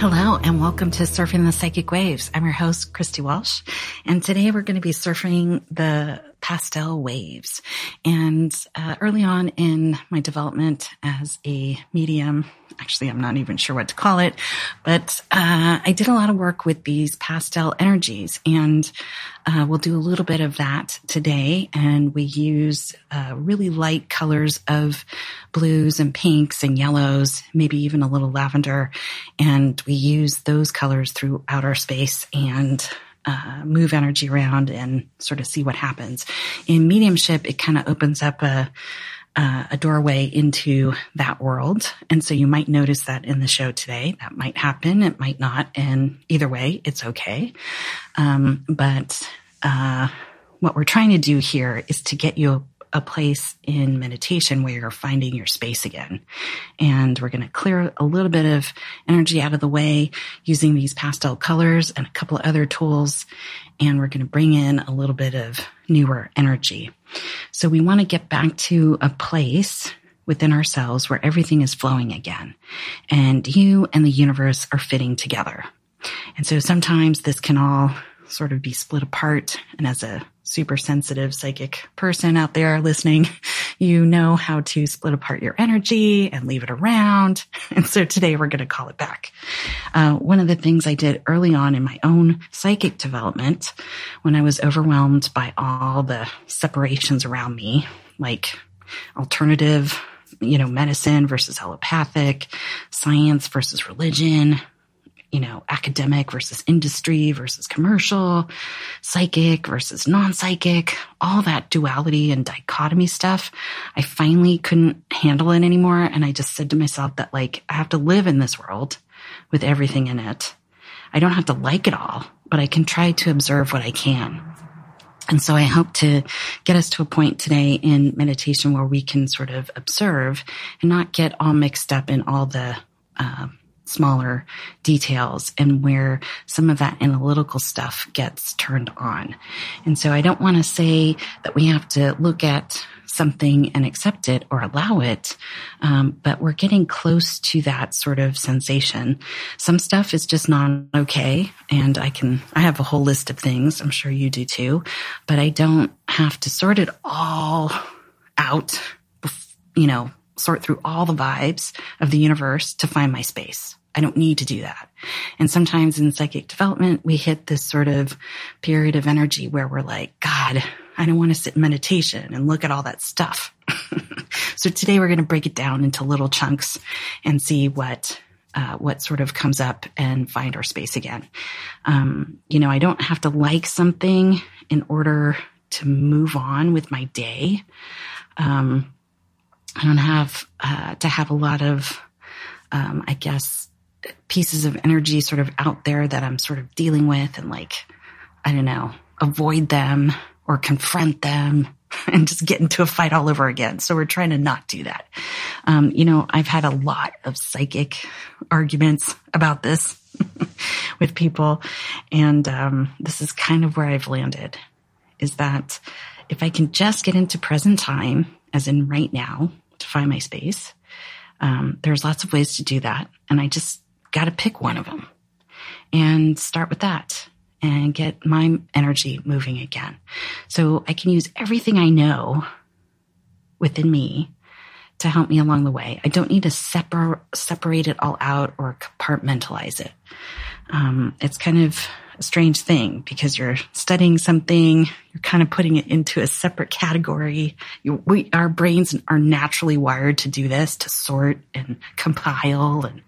Hello and welcome to Surfing the Psychic Waves. I'm your host, Christy Walsh, and today we're going to be surfing the pastel waves. And uh, early on in my development as a medium, actually, I'm not even sure what to call it, but uh, I did a lot of work with these pastel energies, and uh, we'll do a little bit of that today. And we use uh, really light colors of blues and pinks and yellows, maybe even a little lavender, and we use those colors throughout our space and uh, move energy around and sort of see what happens. In mediumship, it kind of opens up a, uh, a doorway into that world. And so you might notice that in the show today. That might happen. It might not. And either way, it's okay. Um, but, uh, what we're trying to do here is to get you a place in meditation where you're finding your space again. And we're going to clear a little bit of energy out of the way using these pastel colors and a couple of other tools. And we're going to bring in a little bit of newer energy. So we want to get back to a place within ourselves where everything is flowing again and you and the universe are fitting together. And so sometimes this can all sort of be split apart. And as a super sensitive psychic person out there listening, you know how to split apart your energy and leave it around. And so today we're going to call it back. Uh, one of the things I did early on in my own psychic development when I was overwhelmed by all the separations around me, like alternative, you know, medicine versus allopathic, science versus religion, you know, academic versus industry versus commercial, psychic versus non-psychic, all that duality and dichotomy stuff. I finally couldn't handle it anymore. And I just said to myself that like, I have to live in this world with everything in it. I don't have to like it all, but I can try to observe what I can. And so I hope to get us to a point today in meditation where we can sort of observe and not get all mixed up in all the, uh, smaller details and where some of that analytical stuff gets turned on. And so I don't want to say that we have to look at something and accept it or allow it. Um, but we're getting close to that sort of sensation. Some stuff is just not okay. And I can, I have a whole list of things. I'm sure you do too, but I don't have to sort it all out, you know, sort through all the vibes of the universe to find my space. I don't need to do that. And sometimes in psychic development, we hit this sort of period of energy where we're like, God, I don't want to sit in meditation and look at all that stuff. so today we're going to break it down into little chunks and see what uh, what sort of comes up and find our space again. Um, you know, I don't have to like something in order to move on with my day. Um, I don't have uh, to have a lot of, um, I guess, pieces of energy sort of out there that I'm sort of dealing with and like, I don't know, avoid them or confront them and just get into a fight all over again. So we're trying to not do that. Um, you know, I've had a lot of psychic arguments about this with people. And, um, this is kind of where I've landed is that if I can just get into present time, as in right now to find my space, um, there's lots of ways to do that. And I just got to pick one of them and start with that and get my energy moving again. So I can use everything I know within me to help me along the way. I don't need to separ- separate it all out or compartmentalize it. Um, it's kind of a strange thing because you're studying something, you're kind of putting it into a separate category. You, we, our brains are naturally wired to do this, to sort and compile and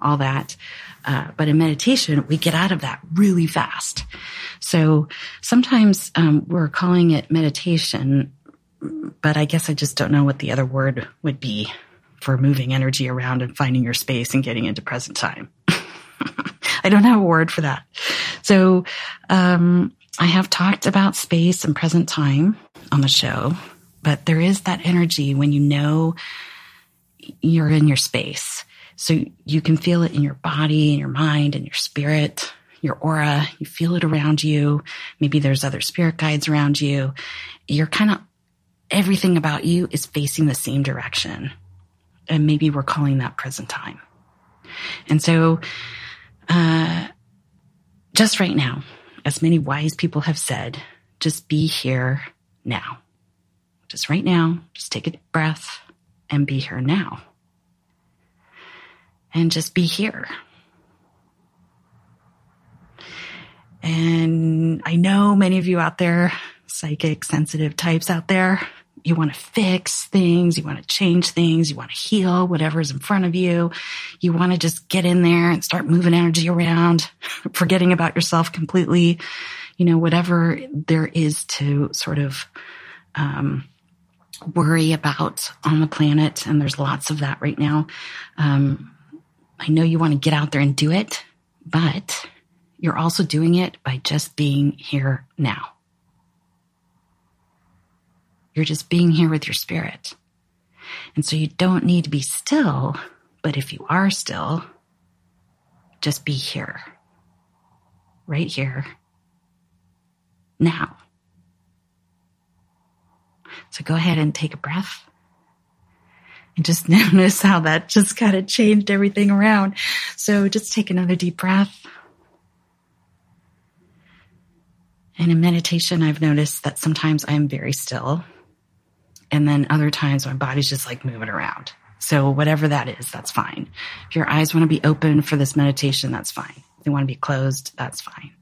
all that. Uh, but in meditation, we get out of that really fast. So sometimes um, we're calling it meditation, but I guess I just don't know what the other word would be for moving energy around and finding your space and getting into present time. I don't have a word for that. So, um, I have talked about space and present time on the show, but there is that energy when you know you're in your space. So you can feel it in your body, in your mind, in your spirit, your aura. You feel it around you. Maybe there's other spirit guides around you. You're kind of, everything about you is facing the same direction. And maybe we're calling that present time. And so, uh, just right now, as many wise people have said, just be here now. Just right now, just take a breath and be here now. And just be here. And I know many of you out there, psychic, sensitive types out there, you want to fix things, you want to change things, you want to heal whatever is in front of you. You want to just get in there and start moving energy around, forgetting about yourself completely. You know, whatever there is to sort of, um, worry about on the planet. And there's lots of that right now. Um, I know you want to get out there and do it, but you're also doing it by just being here now. You're just being here with your spirit. And so you don't need to be still, but if you are still, just be here. Right here. Now. So go ahead and take a breath. And just notice how that just kind of changed everything around. So just take another deep breath. And in meditation, I've noticed that sometimes I'm very still and then other times my body's just like moving around. So whatever that is, that's fine. If your eyes want to be open for this meditation, that's fine. If they want to be closed, that's fine.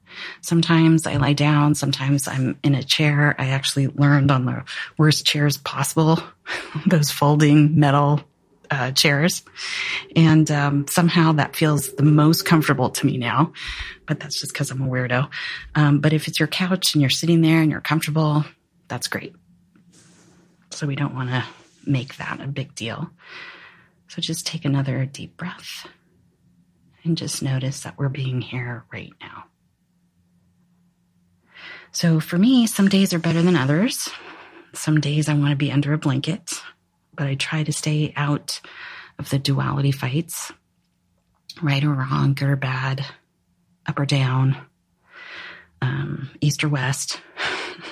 Sometimes I lie down. Sometimes I'm in a chair. I actually learned on the worst chairs possible, those folding metal uh, chairs. And um, somehow that feels the most comfortable to me now. But that's just because I'm a weirdo. Um, but if it's your couch and you're sitting there and you're comfortable, that's great. So we don't want to make that a big deal. So just take another deep breath and just notice that we're being here right now. So for me, some days are better than others. Some days I want to be under a blanket, but I try to stay out of the duality fights, right or wrong, good or bad, up or down, um, east or west.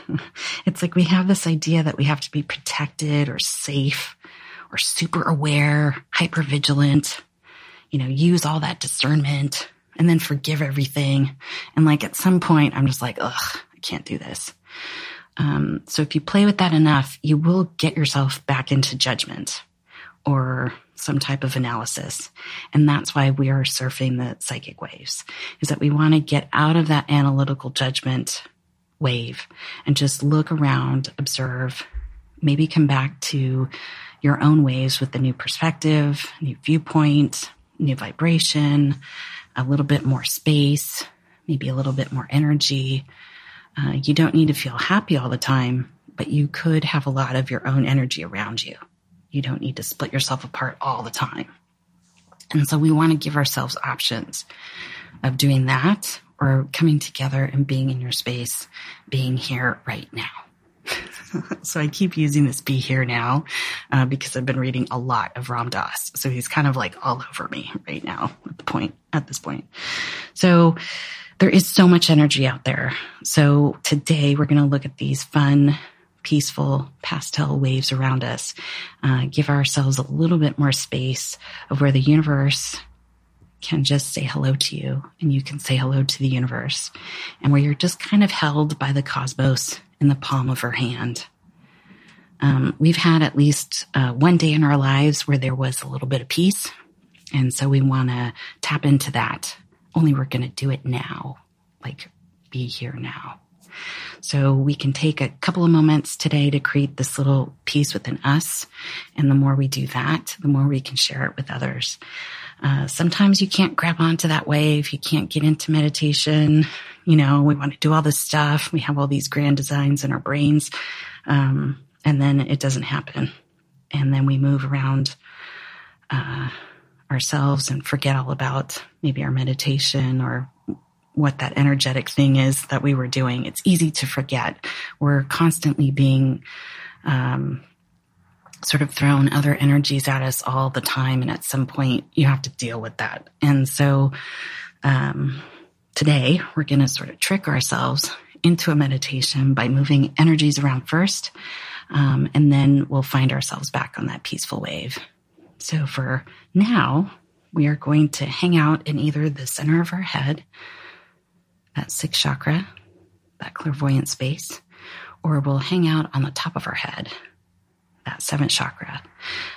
it's like we have this idea that we have to be protected or safe or super aware, hyper vigilant, you know, use all that discernment and then forgive everything. And like at some point, I'm just like, ugh, I can't do this. Um, so if you play with that enough, you will get yourself back into judgment or some type of analysis. And that's why we are surfing the psychic waves is that we want to get out of that analytical judgment wave and just look around, observe, maybe come back to your own waves with a new perspective, new viewpoint, new vibration, a little bit more space, maybe a little bit more energy. Uh, you don't need to feel happy all the time, but you could have a lot of your own energy around you. You don't need to split yourself apart all the time. And so we want to give ourselves options of doing that or coming together and being in your space, being here right now. so I keep using this be here now uh, because I've been reading a lot of Ram Dass. So he's kind of like all over me right now at the point, at this point. So there is so much energy out there. So today we're going to look at these fun, peaceful pastel waves around us. Uh, give ourselves a little bit more space of where the universe can just say hello to you and you can say hello to the universe and where you're just kind of held by the cosmos in the palm of her hand. Um, we've had at least uh, one day in our lives where there was a little bit of peace. And so we want to tap into that. Only we're going to do it now, like be here now. So we can take a couple of moments today to create this little peace within us. And the more we do that, the more we can share it with others. Uh, sometimes you can't grab onto that wave. You can't get into meditation. You know, we want to do all this stuff. We have all these grand designs in our brains. Um, and then it doesn't happen. And then we move around, uh, ourselves and forget all about maybe our meditation or what that energetic thing is that we were doing. It's easy to forget. We're constantly being, um, sort of thrown other energies at us all the time. And at some point you have to deal with that. And so, um, today we're going to sort of trick ourselves into a meditation by moving energies around first. Um, and then we'll find ourselves back on that peaceful wave. So for now, we are going to hang out in either the center of our head, that sixth chakra, that clairvoyant space, or we'll hang out on the top of our head, that seventh chakra.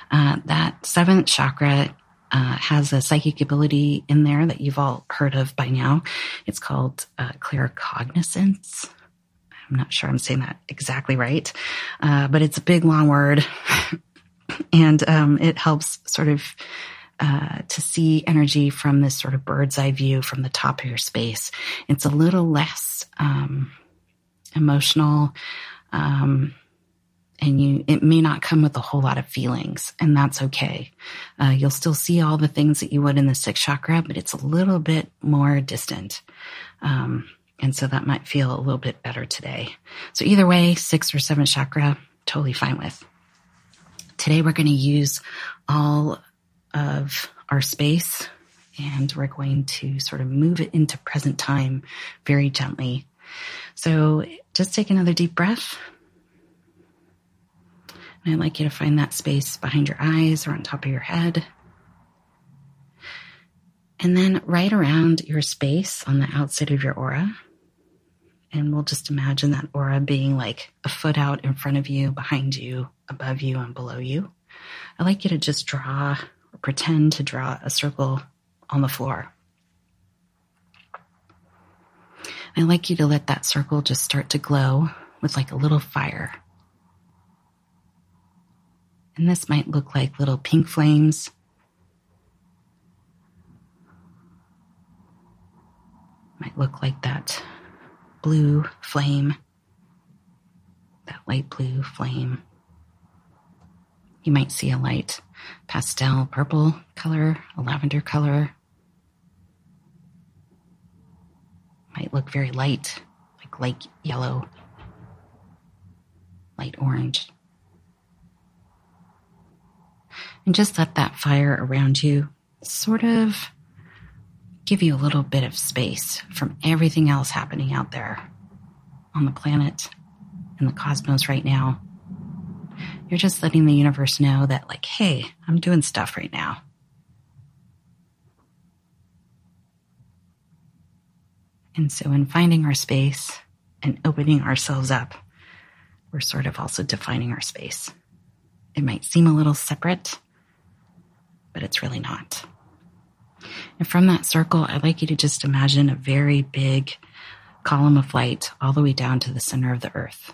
Uh, that seventh chakra uh, has a psychic ability in there that you've all heard of by now. It's called uh, claircognizance. I'm not sure I'm saying that exactly right, uh, but it's a big long word, and um, it helps sort of uh, to see energy from this sort of bird's eye view from the top of your space. It's a little less um, emotional. Um, and you it may not come with a whole lot of feelings and that's okay uh, you'll still see all the things that you would in the sixth chakra but it's a little bit more distant um, and so that might feel a little bit better today so either way six or seventh chakra totally fine with today we're going to use all of our space and we're going to sort of move it into present time very gently so just take another deep breath and I'd like you to find that space behind your eyes or on top of your head. And then right around your space on the outside of your aura. And we'll just imagine that aura being like a foot out in front of you, behind you, above you, and below you. I'd like you to just draw pretend to draw a circle on the floor. I'd like you to let that circle just start to glow with like a little fire. And this might look like little pink flames. Might look like that blue flame, that light blue flame. You might see a light pastel purple color, a lavender color. Might look very light, like light yellow, light orange and just let that fire around you sort of give you a little bit of space from everything else happening out there on the planet and the cosmos right now. You're just letting the universe know that, like, hey, I'm doing stuff right now. And so, in finding our space and opening ourselves up, we're sort of also defining our space. It might seem a little separate, but it's really not. And from that circle, I'd like you to just imagine a very big column of light all the way down to the center of the earth.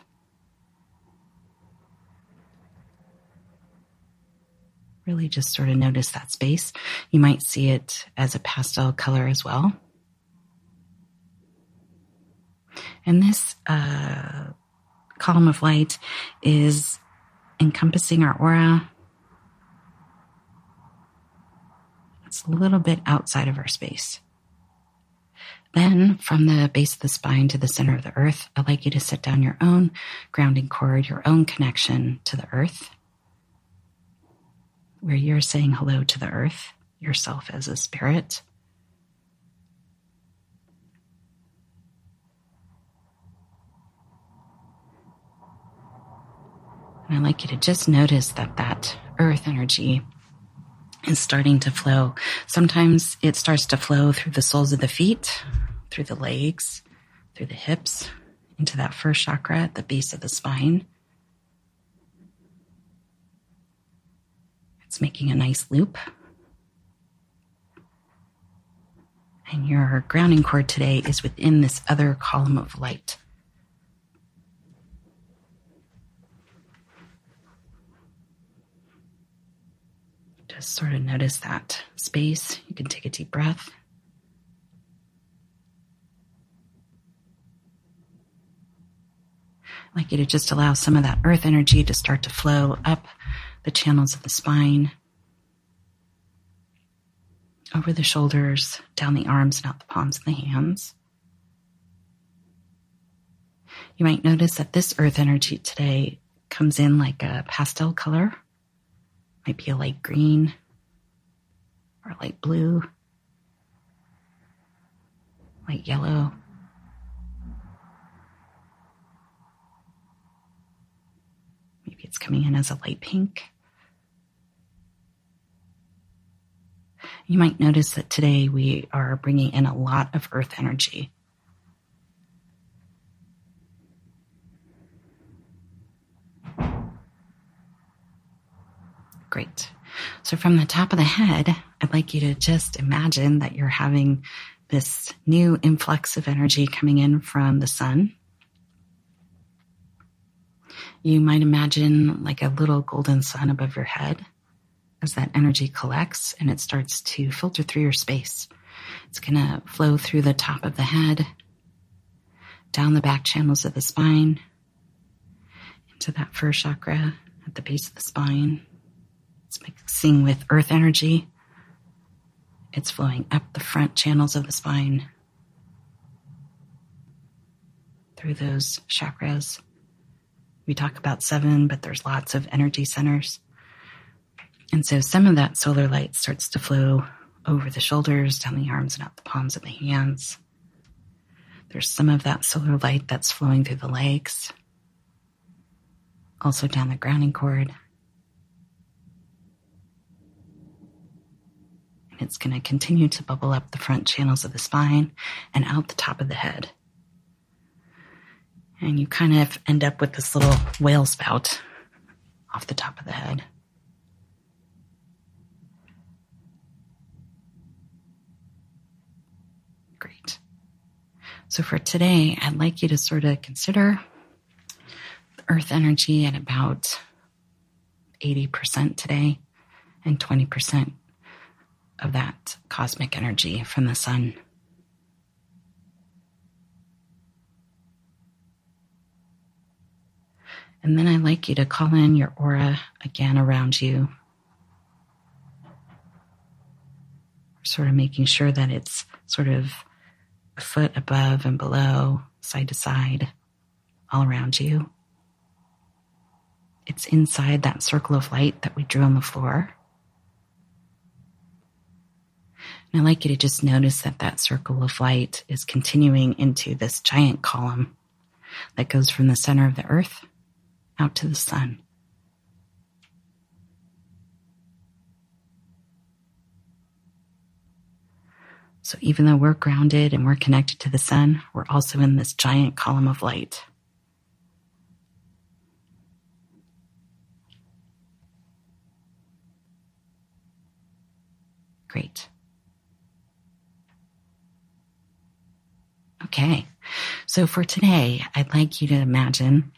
Really just sort of notice that space. You might see it as a pastel color as well. And this uh, column of light is encompassing our aura, It's a little bit outside of our space. Then, from the base of the spine to the center of the earth, I'd like you to set down your own grounding cord, your own connection to the earth, where you're saying hello to the earth, yourself as a spirit. And I'd like you to just notice that that earth energy is starting to flow. Sometimes it starts to flow through the soles of the feet, through the legs, through the hips, into that first chakra at the base of the spine. It's making a nice loop. And your grounding cord today is within this other column of light. Just sort of notice that space. You can take a deep breath. I'd like you to just allow some of that earth energy to start to flow up the channels of the spine, over the shoulders, down the arms, and out the palms of the hands. You might notice that this earth energy today comes in like a pastel color, might be a light green or light blue, light yellow. Maybe it's coming in as a light pink. You might notice that today we are bringing in a lot of earth energy. Great. So from the top of the head, I'd like you to just imagine that you're having this new influx of energy coming in from the sun. You might imagine like a little golden sun above your head as that energy collects and it starts to filter through your space. It's going to flow through the top of the head, down the back channels of the spine, into that first chakra at the base of the spine. It's mixing with earth energy. It's flowing up the front channels of the spine through those chakras. We talk about seven, but there's lots of energy centers. And so some of that solar light starts to flow over the shoulders, down the arms, and out the palms of the hands. There's some of that solar light that's flowing through the legs, also down the grounding cord. And it's going to continue to bubble up the front channels of the spine and out the top of the head. And you kind of end up with this little whale spout off the top of the head. Great. So for today, I'd like you to sort of consider earth energy at about 80% today and 20% of that cosmic energy from the sun. And then I'd like you to call in your aura again around you. Sort of making sure that it's sort of a foot above and below, side to side, all around you. It's inside that circle of light that we drew on the floor. And I'd like you to just notice that that circle of light is continuing into this giant column that goes from the center of the earth out to the sun. So even though we're grounded and we're connected to the sun, we're also in this giant column of light. Great. Okay. So for today, I'd like you to imagine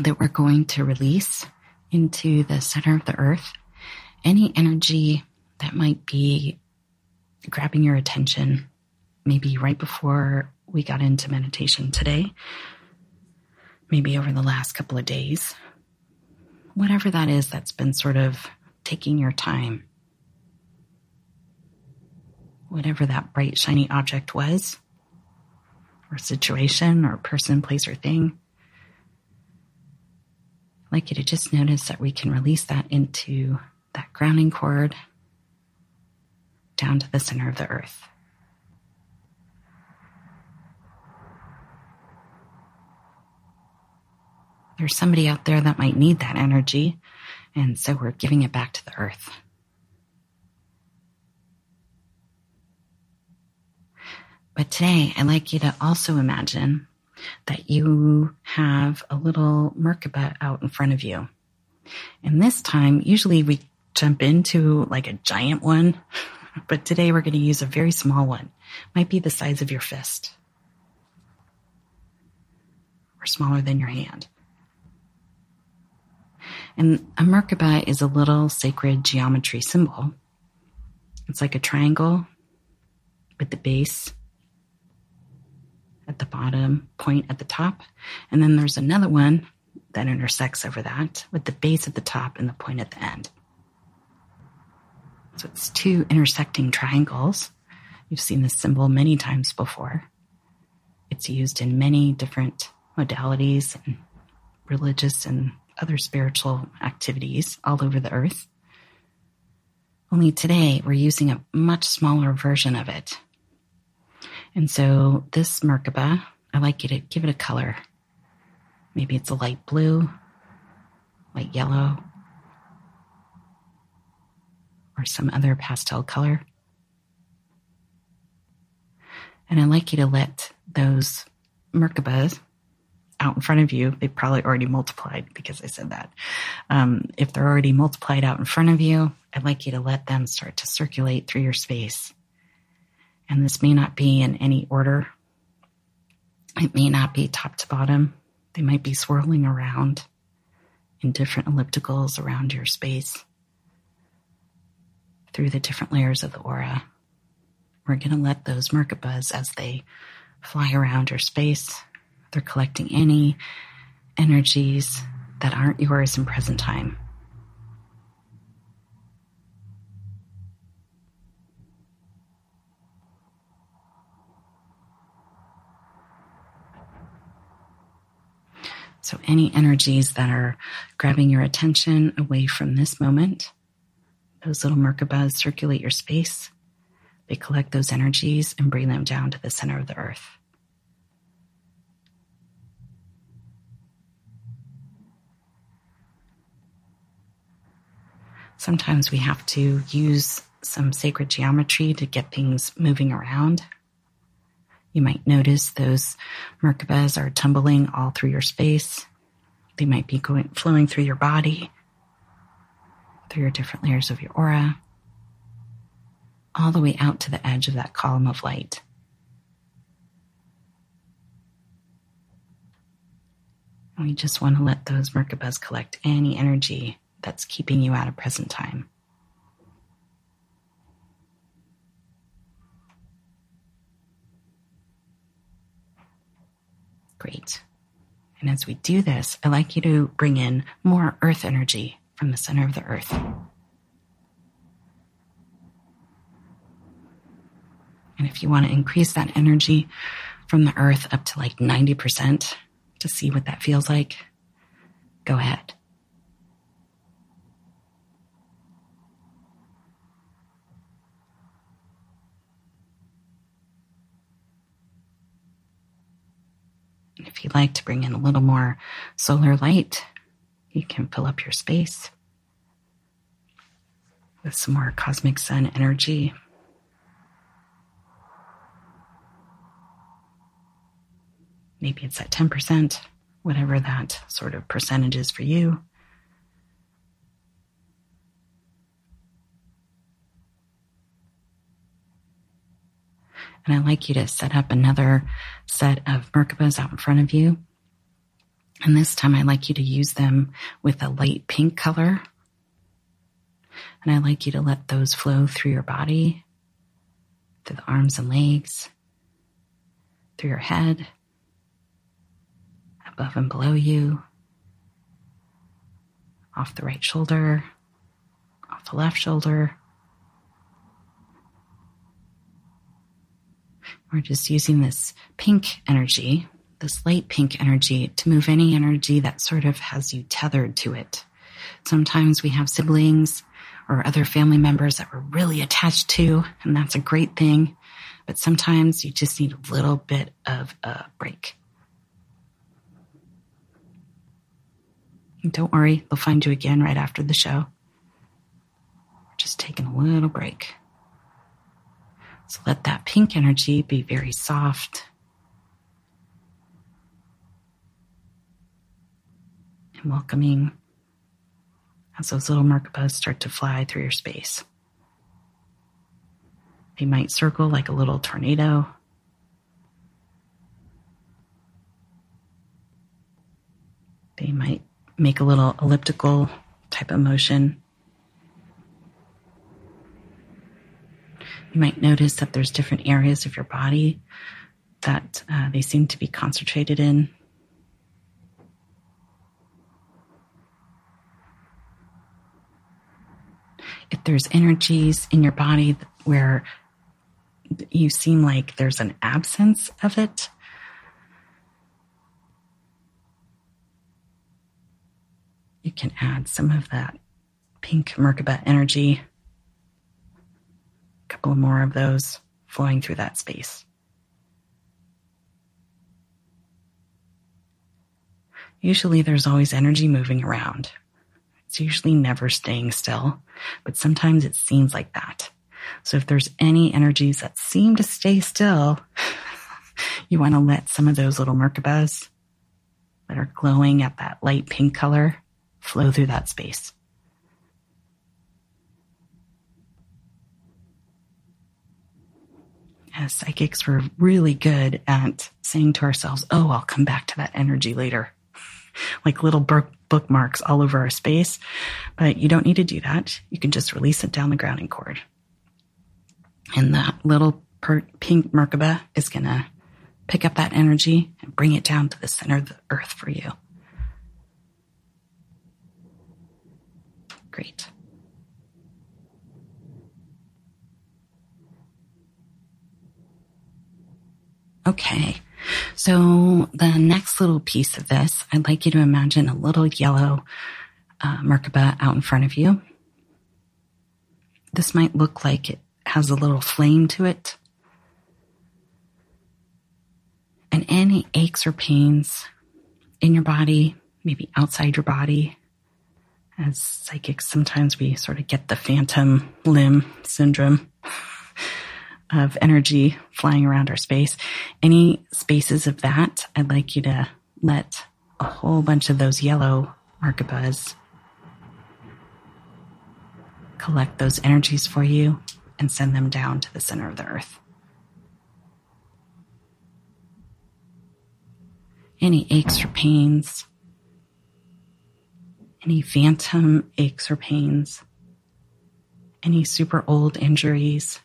that we're going to release into the center of the earth any energy that might be grabbing your attention, maybe right before we got into meditation today, maybe over the last couple of days, whatever that is that's been sort of taking your time, whatever that bright, shiny object was, or situation, or person, place, or thing. I'd like you to just notice that we can release that into that grounding cord down to the center of the earth. There's somebody out there that might need that energy, and so we're giving it back to the earth. But today, I'd like you to also imagine that you have a little Merkaba out in front of you. And this time, usually we jump into like a giant one but today we're going to use a very small one. Might be the size of your fist or smaller than your hand. And a Merkaba is a little sacred geometry symbol. It's like a triangle with the base at the bottom, point at the top. And then there's another one that intersects over that with the base at the top and the point at the end. So it's two intersecting triangles. You've seen this symbol many times before. It's used in many different modalities and religious and other spiritual activities all over the earth. Only today we're using a much smaller version of it. And so this Merkaba, I like you to give it a color. Maybe it's a light blue, light yellow, or some other pastel color. And I'd like you to let those Merkabas out in front of you, they probably already multiplied because I said that. Um, if they're already multiplied out in front of you, I'd like you to let them start to circulate through your space. And this may not be in any order. It may not be top to bottom. They might be swirling around in different ellipticals around your space through the different layers of the aura. We're going to let those Merkabas, as they fly around your space, they're collecting any energies that aren't yours in present time. So, any energies that are grabbing your attention away from this moment, those little Merkabas circulate your space. They collect those energies and bring them down to the center of the earth. Sometimes we have to use some sacred geometry to get things moving around. You might notice those Merkabas are tumbling all through your space. They might be going, flowing through your body, through your different layers of your aura, all the way out to the edge of that column of light. And we just want to let those Merkabas collect any energy that's keeping you out of present time. Great. And as we do this, I'd like you to bring in more earth energy from the center of the earth. And if you want to increase that energy from the earth up to like 90% to see what that feels like, go ahead. If you'd like to bring in a little more solar light, you can fill up your space with some more cosmic sun energy. Maybe it's at 10%, whatever that sort of percentage is for you. And I'd like you to set up another set of Merkabas out in front of you. And this time I'd like you to use them with a light pink color. And I'd like you to let those flow through your body, through the arms and legs, through your head, above and below you, off the right shoulder, off the left shoulder, We're just using this pink energy, this light pink energy to move any energy that sort of has you tethered to it. Sometimes we have siblings or other family members that we're really attached to, and that's a great thing. But sometimes you just need a little bit of a break. Don't worry, they'll find you again right after the show. We're just taking a little break. So let that pink energy be very soft and welcoming as those little Merkabas start to fly through your space. They might circle like a little tornado. They might make a little elliptical type of motion. You might notice that there's different areas of your body that uh, they seem to be concentrated in. if there's energies in your body where you seem like there's an absence of it, you can add some of that pink Merkaba energy, a couple more of those flowing through that space. Usually, there's always energy moving around. It's usually never staying still, but sometimes it seems like that. So if there's any energies that seem to stay still, you want to let some of those little Merkabas that are glowing at that light pink color flow through that space. As psychics, we're really good at saying to ourselves, Oh, I'll come back to that energy later. like little bookmarks all over our space. But you don't need to do that. You can just release it down the grounding cord. And that little per- pink Merkaba is going to pick up that energy and bring it down to the center of the earth for you. Great. Okay. So the next little piece of this, I'd like you to imagine a little yellow uh, Merkaba out in front of you. This might look like it has a little flame to it. And any aches or pains in your body, maybe outside your body, as psychics, sometimes we sort of get the phantom limb syndrome of energy flying around our space. Any spaces of that, I'd like you to let a whole bunch of those yellow Merkabas collect those energies for you and send them down to the center of the earth. Any aches or pains, any phantom aches or pains, any super old injuries,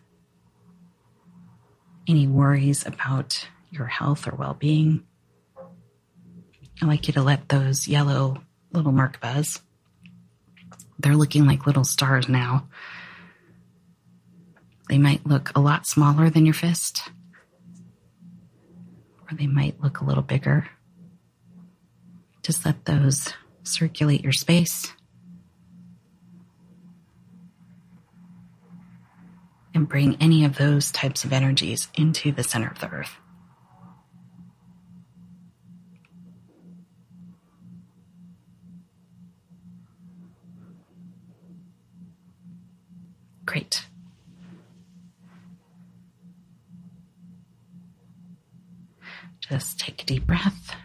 any worries about your health or well being. I'd like you to let those yellow little Merkabas, they're looking like little stars now. They might look a lot smaller than your fist, or they might look a little bigger. Just let those circulate your space. And bring any of those types of energies into the center of the earth. Great. Just take a deep breath.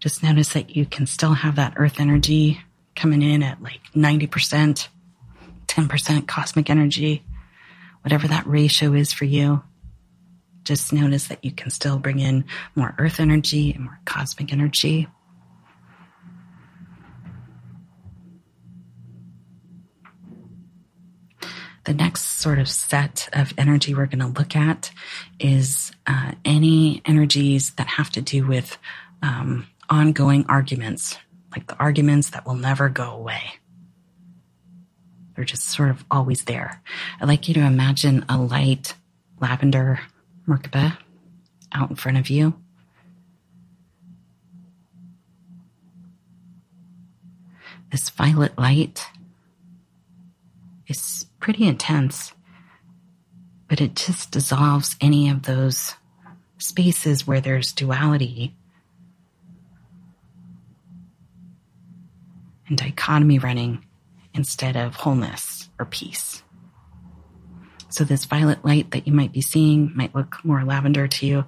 Just notice that you can still have that earth energy coming in at like 90%, 10% cosmic energy whatever that ratio is for you. Just notice that you can still bring in more earth energy and more cosmic energy. The next sort of set of energy we're going to look at is uh, any energies that have to do with um, ongoing arguments, like the arguments that will never go away. They're just sort of always there. I'd like you to imagine a light lavender Merkaba out in front of you. This violet light is pretty intense, but it just dissolves any of those spaces where there's duality and dichotomy running instead of wholeness or peace. So this violet light that you might be seeing might look more lavender to you.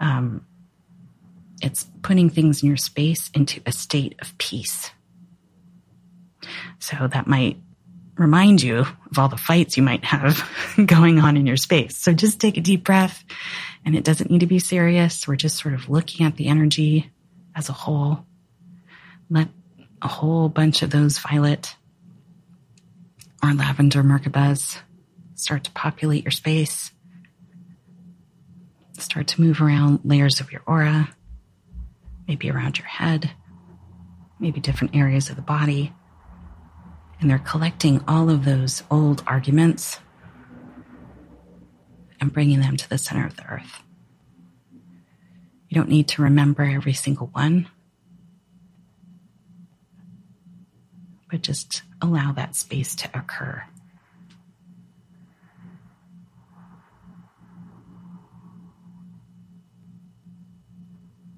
Um, it's putting things in your space into a state of peace. So that might remind you of all the fights you might have going on in your space. So just take a deep breath and it doesn't need to be serious. We're just sort of looking at the energy as a whole. Let a whole bunch of those violet or lavender Merkabas start to populate your space. Start to move around layers of your aura, maybe around your head, maybe different areas of the body. And they're collecting all of those old arguments and bringing them to the center of the earth. You don't need to remember every single one. But just allow that space to occur.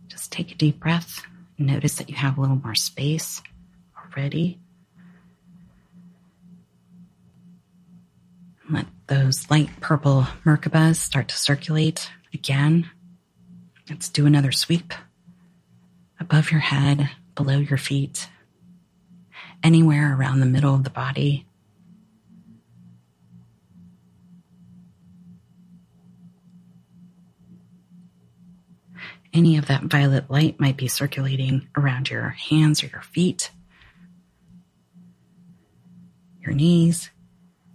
Just take a deep breath. Notice that you have a little more space already. Let those light purple Merkabas start to circulate again. Let's do another sweep above your head, below your feet, anywhere around the middle of the body. Any of that violet light might be circulating around your hands or your feet, your knees,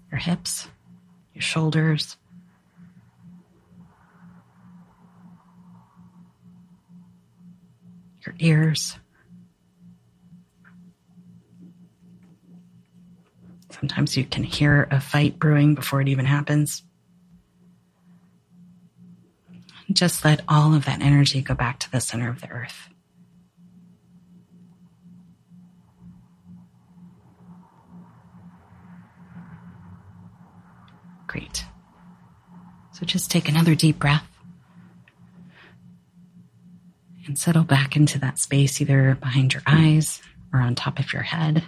your hips, your shoulders. Your ears. Sometimes you can hear a fight brewing before it even happens. Just let all of that energy go back to the center of the earth. Great. So just take another deep breath and settle back into that space, either behind your eyes or on top of your head.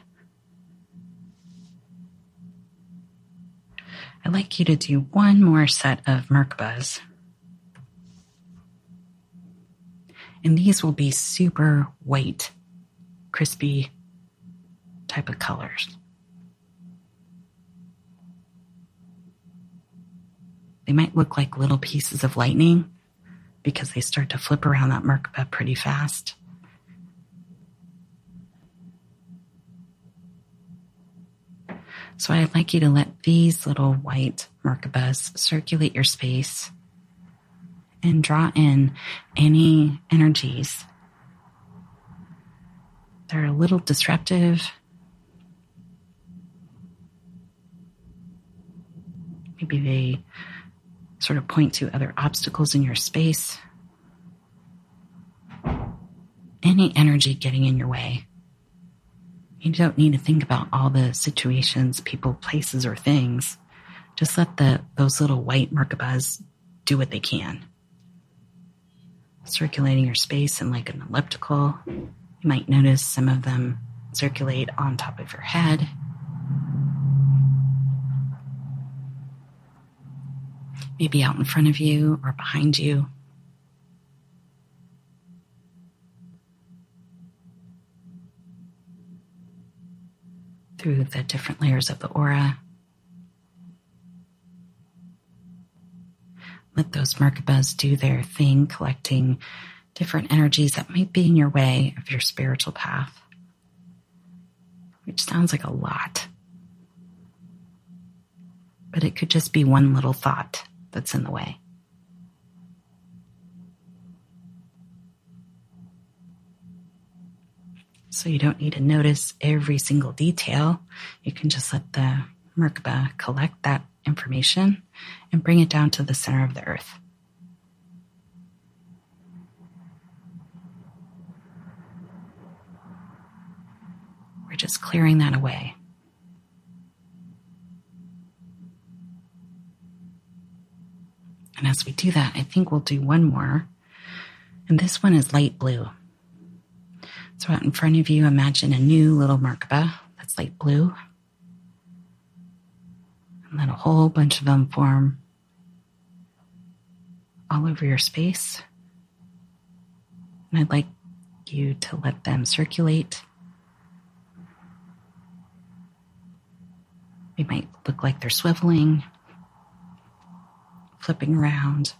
I'd like you to do one more set of Merkabas. And these will be super white, crispy type of colors. They might look like little pieces of lightning because they start to flip around that Merkaba pretty fast. So I'd like you to let these little white Merkabas circulate your space and draw in any energies that are a little disruptive. Maybe they sort of point to other obstacles in your space. Any energy getting in your way. You don't need to think about all the situations, people, places, or things. Just let the those little white Merkabas do what they can. Circulating your space in like an elliptical. You might notice some of them circulate on top of your head. Maybe out in front of you or behind you. Through the different layers of the aura. Let those Merkabas do their thing, collecting different energies that might be in your way of your spiritual path, which sounds like a lot. But it could just be one little thought that's in the way. So you don't need to notice every single detail. You can just let the Merkaba collect that information and bring it down to the center of the earth. We're just clearing that away. And as we do that, I think we'll do one more. And this one is light blue. So out in front of you, imagine a new little Merkaba that's light blue. And then a whole bunch of them form all over your space. And I'd like you to let them circulate. They might look like they're swiveling, flipping around.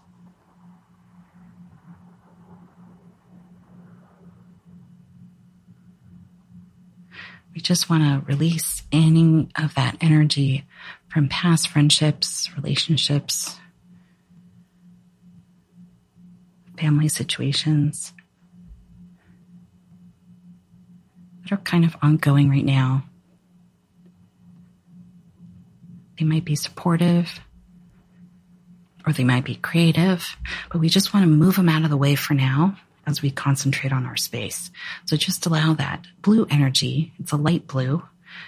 We just want to release any of that energy from past friendships, relationships, family situations that are kind of ongoing right now. They might be supportive or they might be creative, but we just want to move them out of the way for now as we concentrate on our space. So just allow that blue energy, it's a light blue,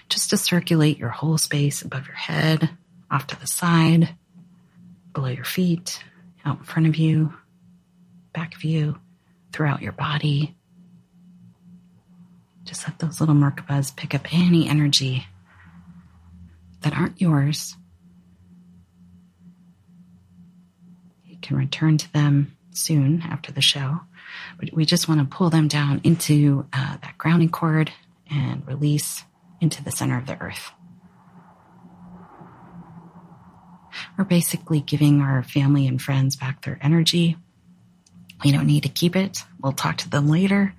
just to circulate your whole space above your head, off to the side, below your feet, out in front of you, back of you, throughout your body. Just let those little Merkabas pick up any energy that aren't yours. You can return to them soon after the show, but we just want to pull them down into uh, that grounding cord and release into the center of the earth. We're basically giving our family and friends back their energy. We don't need to keep it. We'll talk to them later.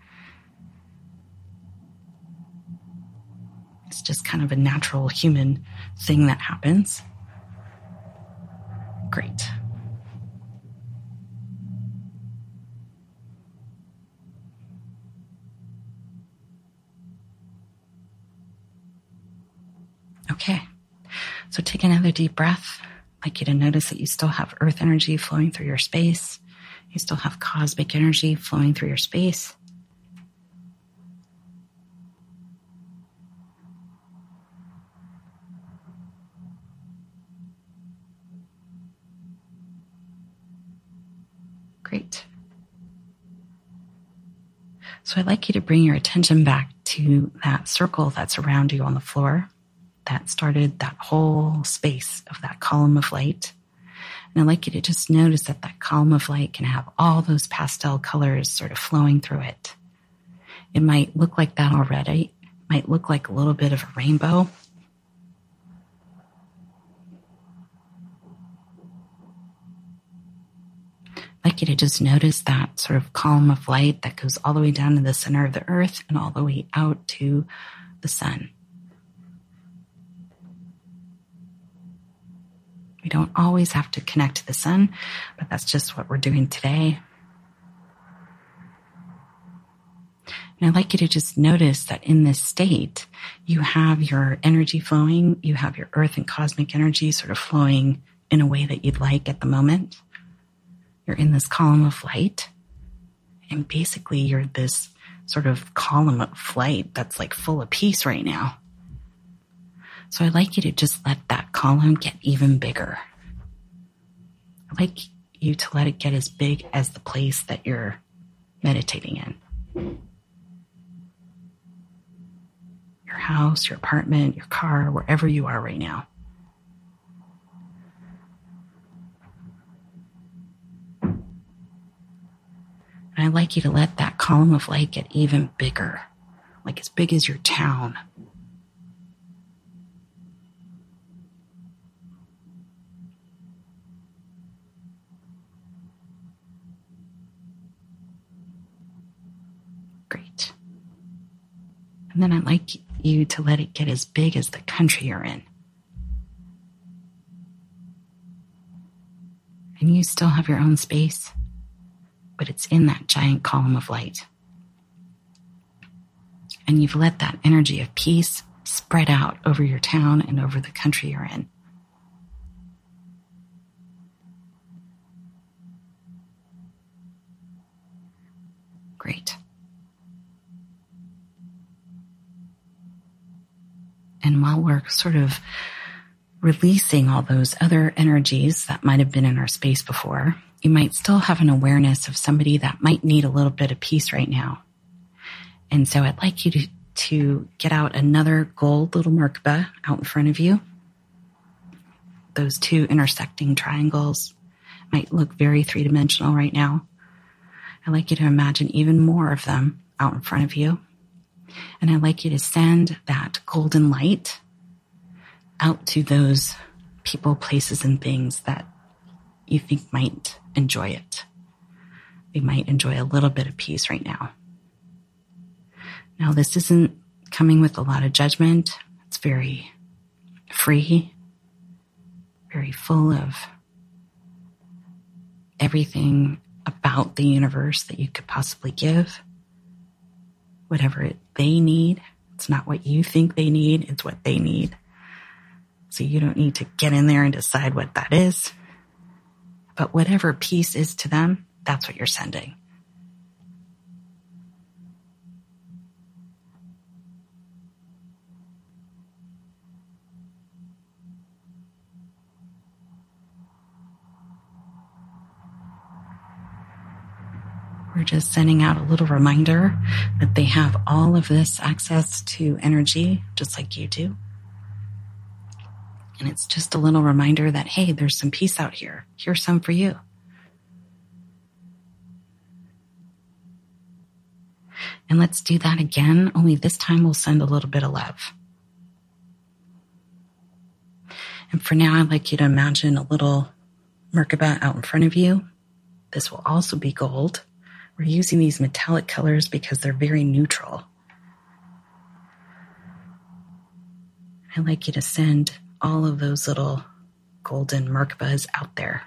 It's just kind of a natural human thing that happens. Great. Okay. So take another deep breath. I'd like you to notice that you still have earth energy flowing through your space. You still have cosmic energy flowing through your space. Great. So I'd like you to bring your attention back to that circle that's around you on the floor that started that whole space of that column of light. And I'd like you to just notice that that column of light can have all those pastel colors sort of flowing through it. It might look like that already, it might look like a little bit of a rainbow. I'd like you to just notice that sort of column of light that goes all the way down to the center of the earth and all the way out to the sun. We don't always have to connect to the sun, but that's just what we're doing today. And I'd like you to just notice that in this state, you have your energy flowing, you have your earth and cosmic energy sort of flowing in a way that you'd like at the moment. You're in this column of light, and basically you're this sort of column of light that's like full of peace right now. So I'd like you to just let that column get even bigger. I'd like you to let it get as big as the place that you're meditating in. Your house, your apartment, your car, wherever you are right now. And I'd like you to let that column of light get even bigger, like as big as your town, And then I'd like you to let it get as big as the country you're in. And you still have your own space, but it's in that giant column of light. And you've let that energy of peace spread out over your town and over the country you're in. Great. And while we're sort of releasing all those other energies that might have been in our space before, you might still have an awareness of somebody that might need a little bit of peace right now. And so I'd like you to, to get out another gold little Merkaba out in front of you. Those two intersecting triangles might look very three dimensional right now. I'd like you to imagine even more of them out in front of you. And I'd like you to send that golden light out to those people, places, and things that you think might enjoy it. They might enjoy a little bit of peace right now. Now, this isn't coming with a lot of judgment. It's very free, very full of everything about the universe that you could possibly give whatever it, they need. It's not what you think they need, it's what they need. So you don't need to get in there and decide what that is. But whatever peace is to them, that's what you're sending. We're just sending out a little reminder that they have all of this access to energy just like you do. And it's just a little reminder that, hey, there's some peace out here. Here's some for you. And let's do that again, only this time we'll send a little bit of love. And for now, I'd like you to imagine a little Merkaba out in front of you. This will also be gold. We're using these metallic colors because they're very neutral. I'd like you to send all of those little golden Merkabas out there.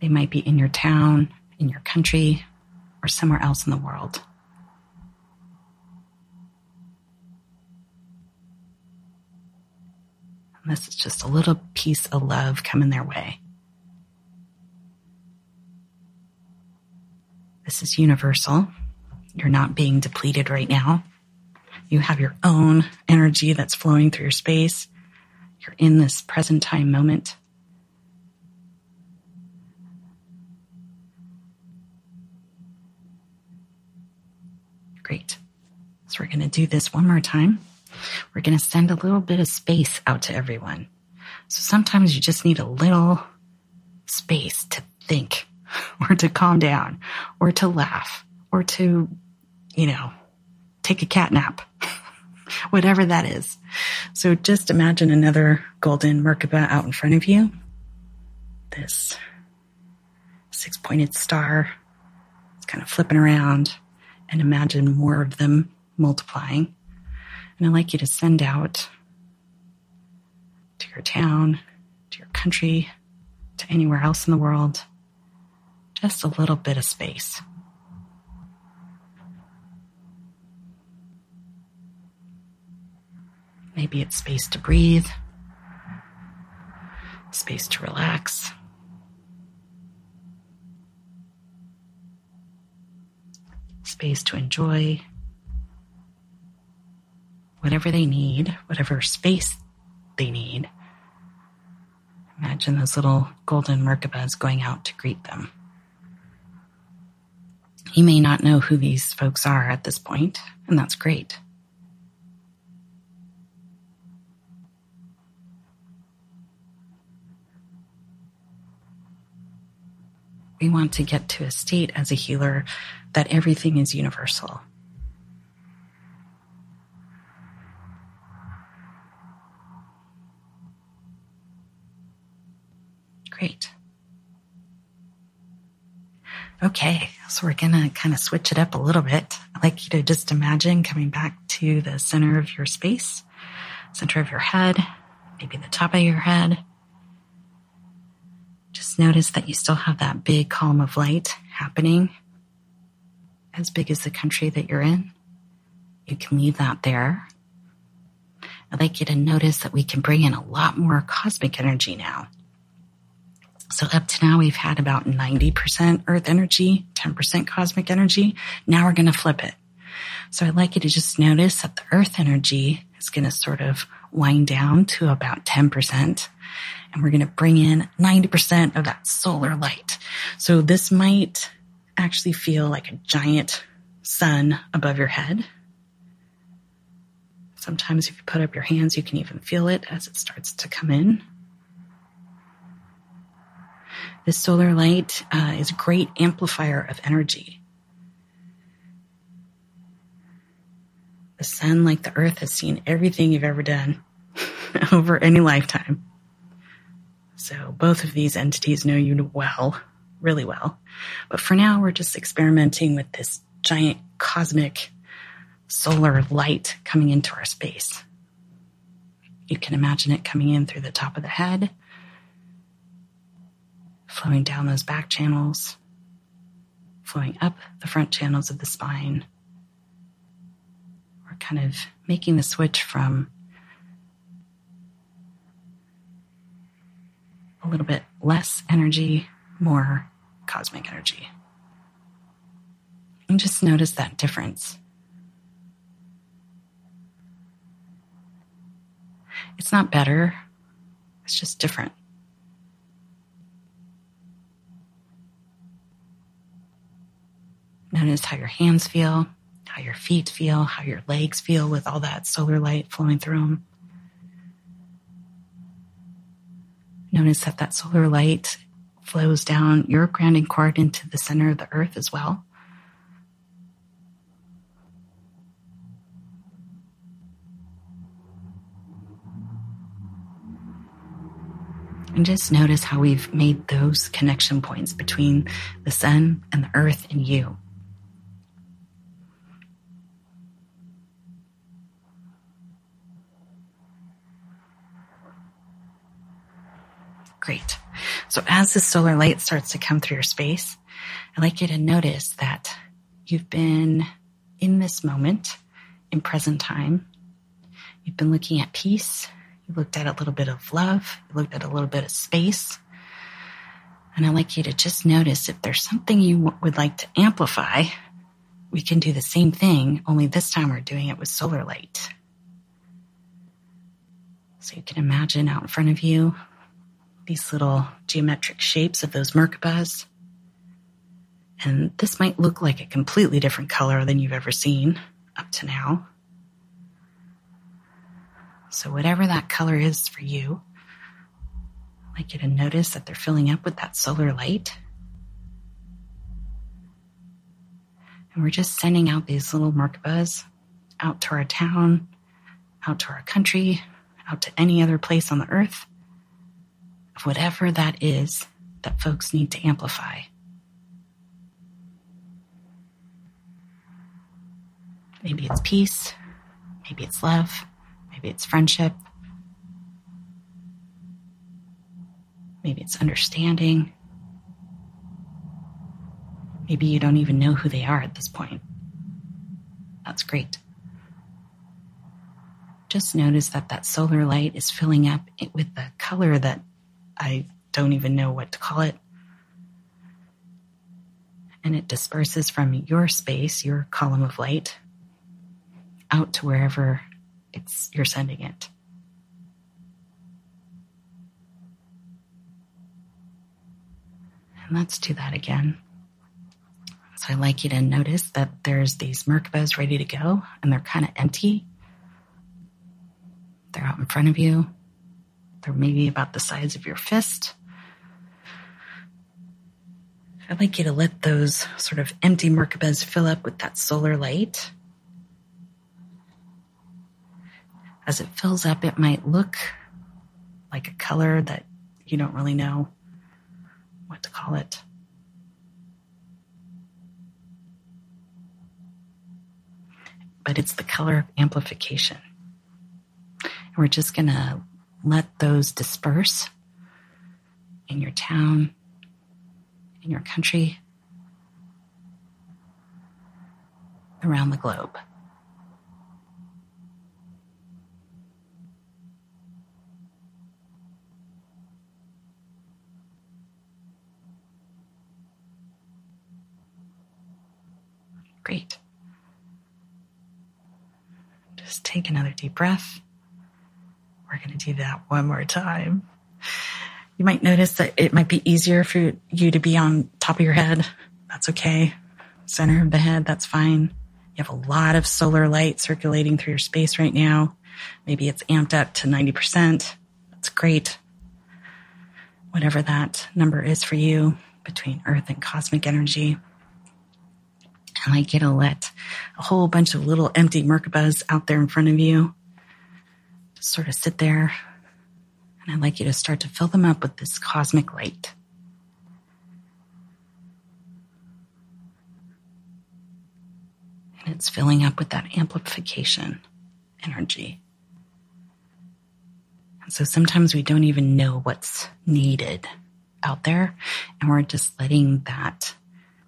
They might be in your town, in your country, or somewhere else in the world. And this is just a little piece of love coming their way. This is universal. You're not being depleted right now. You have your own energy that's flowing through your space. You're in this present time moment. Great. So we're going to do this one more time. We're going to send a little bit of space out to everyone. So sometimes you just need a little space to think or to calm down or to laugh or to, you know, take a cat nap, whatever that is. So just imagine another golden Merkaba out in front of you. This six pointed star. It's kind of flipping around and imagine more of them multiplying. And I'd like you to send out to your town, to your country, to anywhere else in the world, just a little bit of space. Maybe it's space to breathe, space to relax. space to enjoy whatever they need, whatever space they need. Imagine those little golden Merkabas going out to greet them. You may not know who these folks are at this point, and that's great. We want to get to a state as a healer that everything is universal. Great. Okay, so we're going to kind of switch it up a little bit. I'd like you to just imagine coming back to the center of your space, center of your head, maybe the top of your head. Just notice that you still have that big column of light happening as big as the country that you're in. You can leave that there. I'd like you to notice that we can bring in a lot more cosmic energy now. So up to now, we've had about 90% earth energy, 10% cosmic energy. Now we're going to flip it. So I'd like you to just notice that the earth energy is going to sort of wind down to about 10%. And we're going to bring in 90% of that solar light. So this might actually feel like a giant sun above your head. Sometimes if you put up your hands, you can even feel it as it starts to come in. This solar light uh, is a great amplifier of energy. The sun, like the earth, has seen everything you've ever done over any lifetime. So both of these entities know you well really well. But for now, we're just experimenting with this giant cosmic solar light coming into our space. You can imagine it coming in through the top of the head, flowing down those back channels, flowing up the front channels of the spine. We're kind of making the switch from a little bit less energy more cosmic energy. And just notice that difference. It's not better, it's just different. Notice how your hands feel, how your feet feel, how your legs feel with all that solar light flowing through them. Notice that that solar light flows down your grounding cord into the center of the earth as well. And just notice how we've made those connection points between the sun and the earth and you. Great. So as the solar light starts to come through your space, I'd like you to notice that you've been in this moment in present time. You've been looking at peace you looked at a little bit of love. You looked at a little bit of space. And I'd like you to just notice if there's something you would like to amplify, we can do the same thing, only this time we're doing it with solar light. So you can imagine out in front of you these little geometric shapes of those Merkabas. And this might look like a completely different color than you've ever seen up to now. So, whatever that color is for you, I'd like you to notice that they're filling up with that solar light. And we're just sending out these little Merkabas out to our town, out to our country, out to any other place on the earth, of whatever that is that folks need to amplify. Maybe it's peace, maybe it's love, Maybe it's friendship. Maybe it's understanding. Maybe you don't even know who they are at this point. That's great. Just notice that that solar light is filling up with the color that I don't even know what to call it. And it disperses from your space, your column of light, out to wherever it's you're sending it. And let's do that again. So I'd like you to notice that there's these Merkabas ready to go and they're kind of empty. They're out in front of you. Maybe about the size of your fist. I'd like you to let those sort of empty Merkabas fill up with that solar light. as it fills up, it might look like a color that you don't really know what to call it. But it's the color of amplification. And we're just going to let those disperse in your town, in your country, around the globe. Great. Just take another deep breath. We're going to do that one more time. You might notice that it might be easier for you to be on top of your head. That's okay. Center of the head, that's fine. You have a lot of solar light circulating through your space right now. Maybe it's amped up to 90%. That's great. Whatever that number is for you between earth and cosmic energy. And I get to let a whole bunch of little empty Merkabas out there in front of you sort of sit there. And I'd like you to start to fill them up with this cosmic light. And it's filling up with that amplification energy. And so sometimes we don't even know what's needed out there, and we're just letting that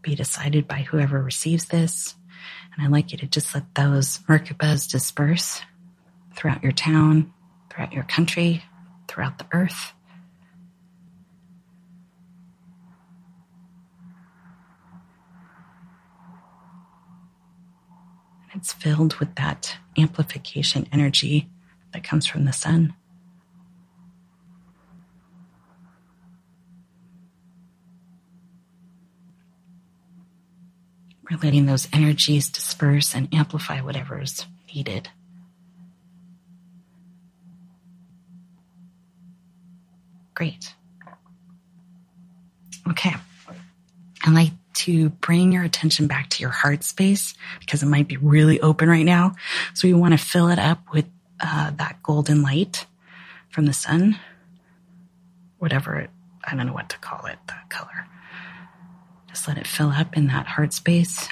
be decided by whoever receives this. And I'd like you to just let those Merkabas disperse throughout your town, throughout your country, throughout the earth. It's filled with that amplification energy that comes from the sun. We're letting those energies disperse and amplify whatever's needed. Great. Okay. I'd like to bring your attention back to your heart space because it might be really open right now. So we want to fill it up with uh, that golden light from the sun, whatever it, I don't know what to call it, that color. Just let it fill up in that heart space.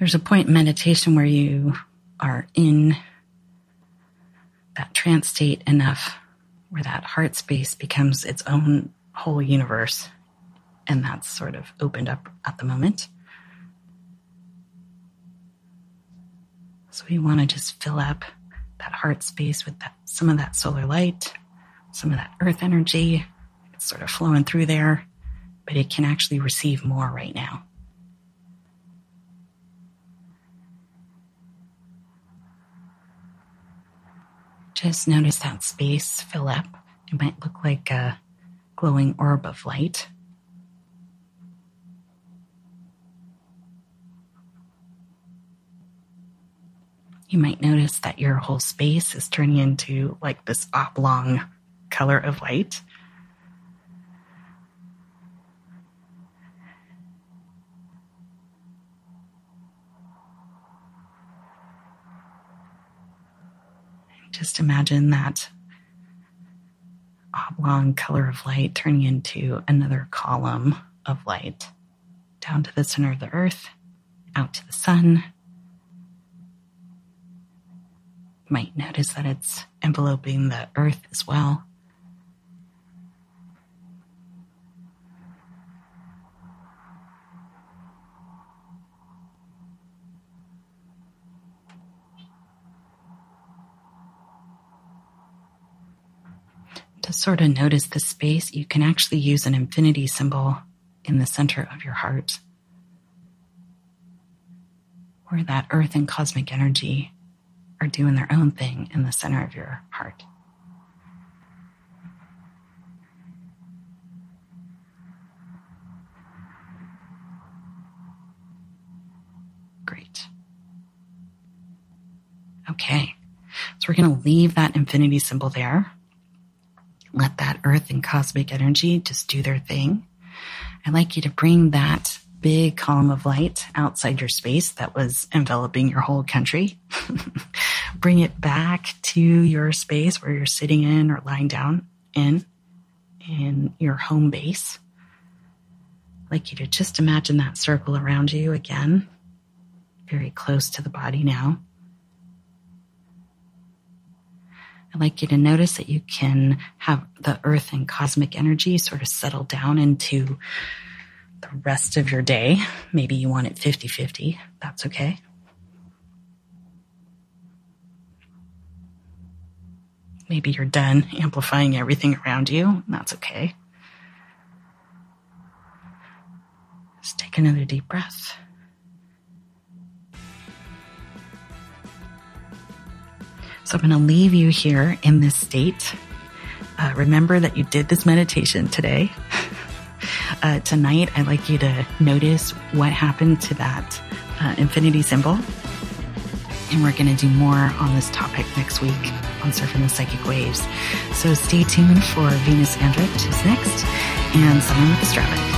There's a point in meditation where you are in that trance state enough where that heart space becomes its own whole universe. And that's sort of opened up at the moment. So we want to just fill up that heart space with that, some of that solar light, some of that earth energy. It's sort of flowing through there, but it can actually receive more right now. Just notice that space fill up. It might look like a glowing orb of light. You might notice that your whole space is turning into like this oblong color of light. Just imagine that oblong color of light turning into another column of light down to the center of the earth, out to the sun. You might notice that it's enveloping the earth as well. Sort of notice the space, you can actually use an infinity symbol in the center of your heart, where that earth and cosmic energy are doing their own thing in the center of your heart. Great. Okay. So we're going to leave that infinity symbol there let that earth and cosmic energy just do their thing. I'd like you to bring that big column of light outside your space that was enveloping your whole country. bring it back to your space where you're sitting in or lying down in, in your home base. I'd like you to just imagine that circle around you again, very close to the body now. I'd like you to notice that you can have the earth and cosmic energy sort of settle down into the rest of your day. Maybe you want it 50 50. That's okay. Maybe you're done amplifying everything around you. That's okay. Just take another deep breath. So I'm going to leave you here in this state. Uh, remember that you did this meditation today. uh, tonight, I'd like you to notice what happened to that uh, infinity symbol. And we're going to do more on this topic next week on Surfing the Psychic Waves. So stay tuned for Venus Andra, which is next, and Summer with Astrology.